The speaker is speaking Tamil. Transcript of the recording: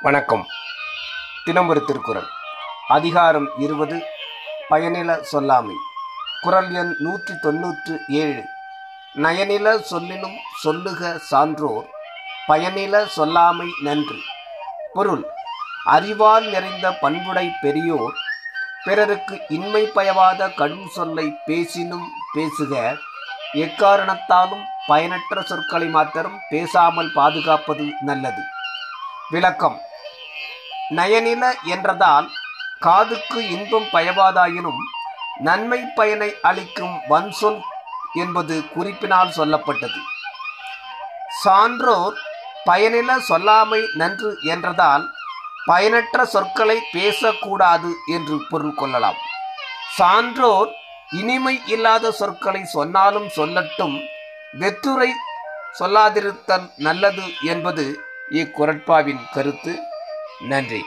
வணக்கம். தினம் ஒரு திருக்குறள். அதிகாரம் இருபது பயனில சொல்லாமை. குறள் எண் நூற்றி தொன்னூற்று ஏழு. நயனில சொல்லினும் சொல்லுக சான்றோர் பயனில சொல்லாமை நன்று. பொருள் அறிவால் நிறைந்த பண்புடை பெரியோர் பிறருக்கு இன்மை பயவாத கடும் சொல்லை பேசினும் பேசுக எக்காரணத்தாலும் பயனற்ற சொற்களை மாத்திரம் பேசாமல் பாதுகாப்பது நல்லது. விளக்கம் நயனில என்றதால் காதுக்கு இன்பம் பயவாதாயினும் நன்மை பயனை அளிக்கும் வன்சொல் என்பது குறிப்பினால் சொல்லப்பட்டது. சான்றோர் பயனில சொல்லாமை நன்று என்றதால் பயனற்ற சொற்களை பேசக்கூடாது என்று பொருள் கொள்ளலாம். சான்றோர் இனிமை இல்லாத சொற்களை சொன்னாலும் சொல்லட்டும் வெற்றுரை சொல்லாதிருத்தல் நல்லது என்பது இக்குரட்பாவின் கருத்து. நன்றி.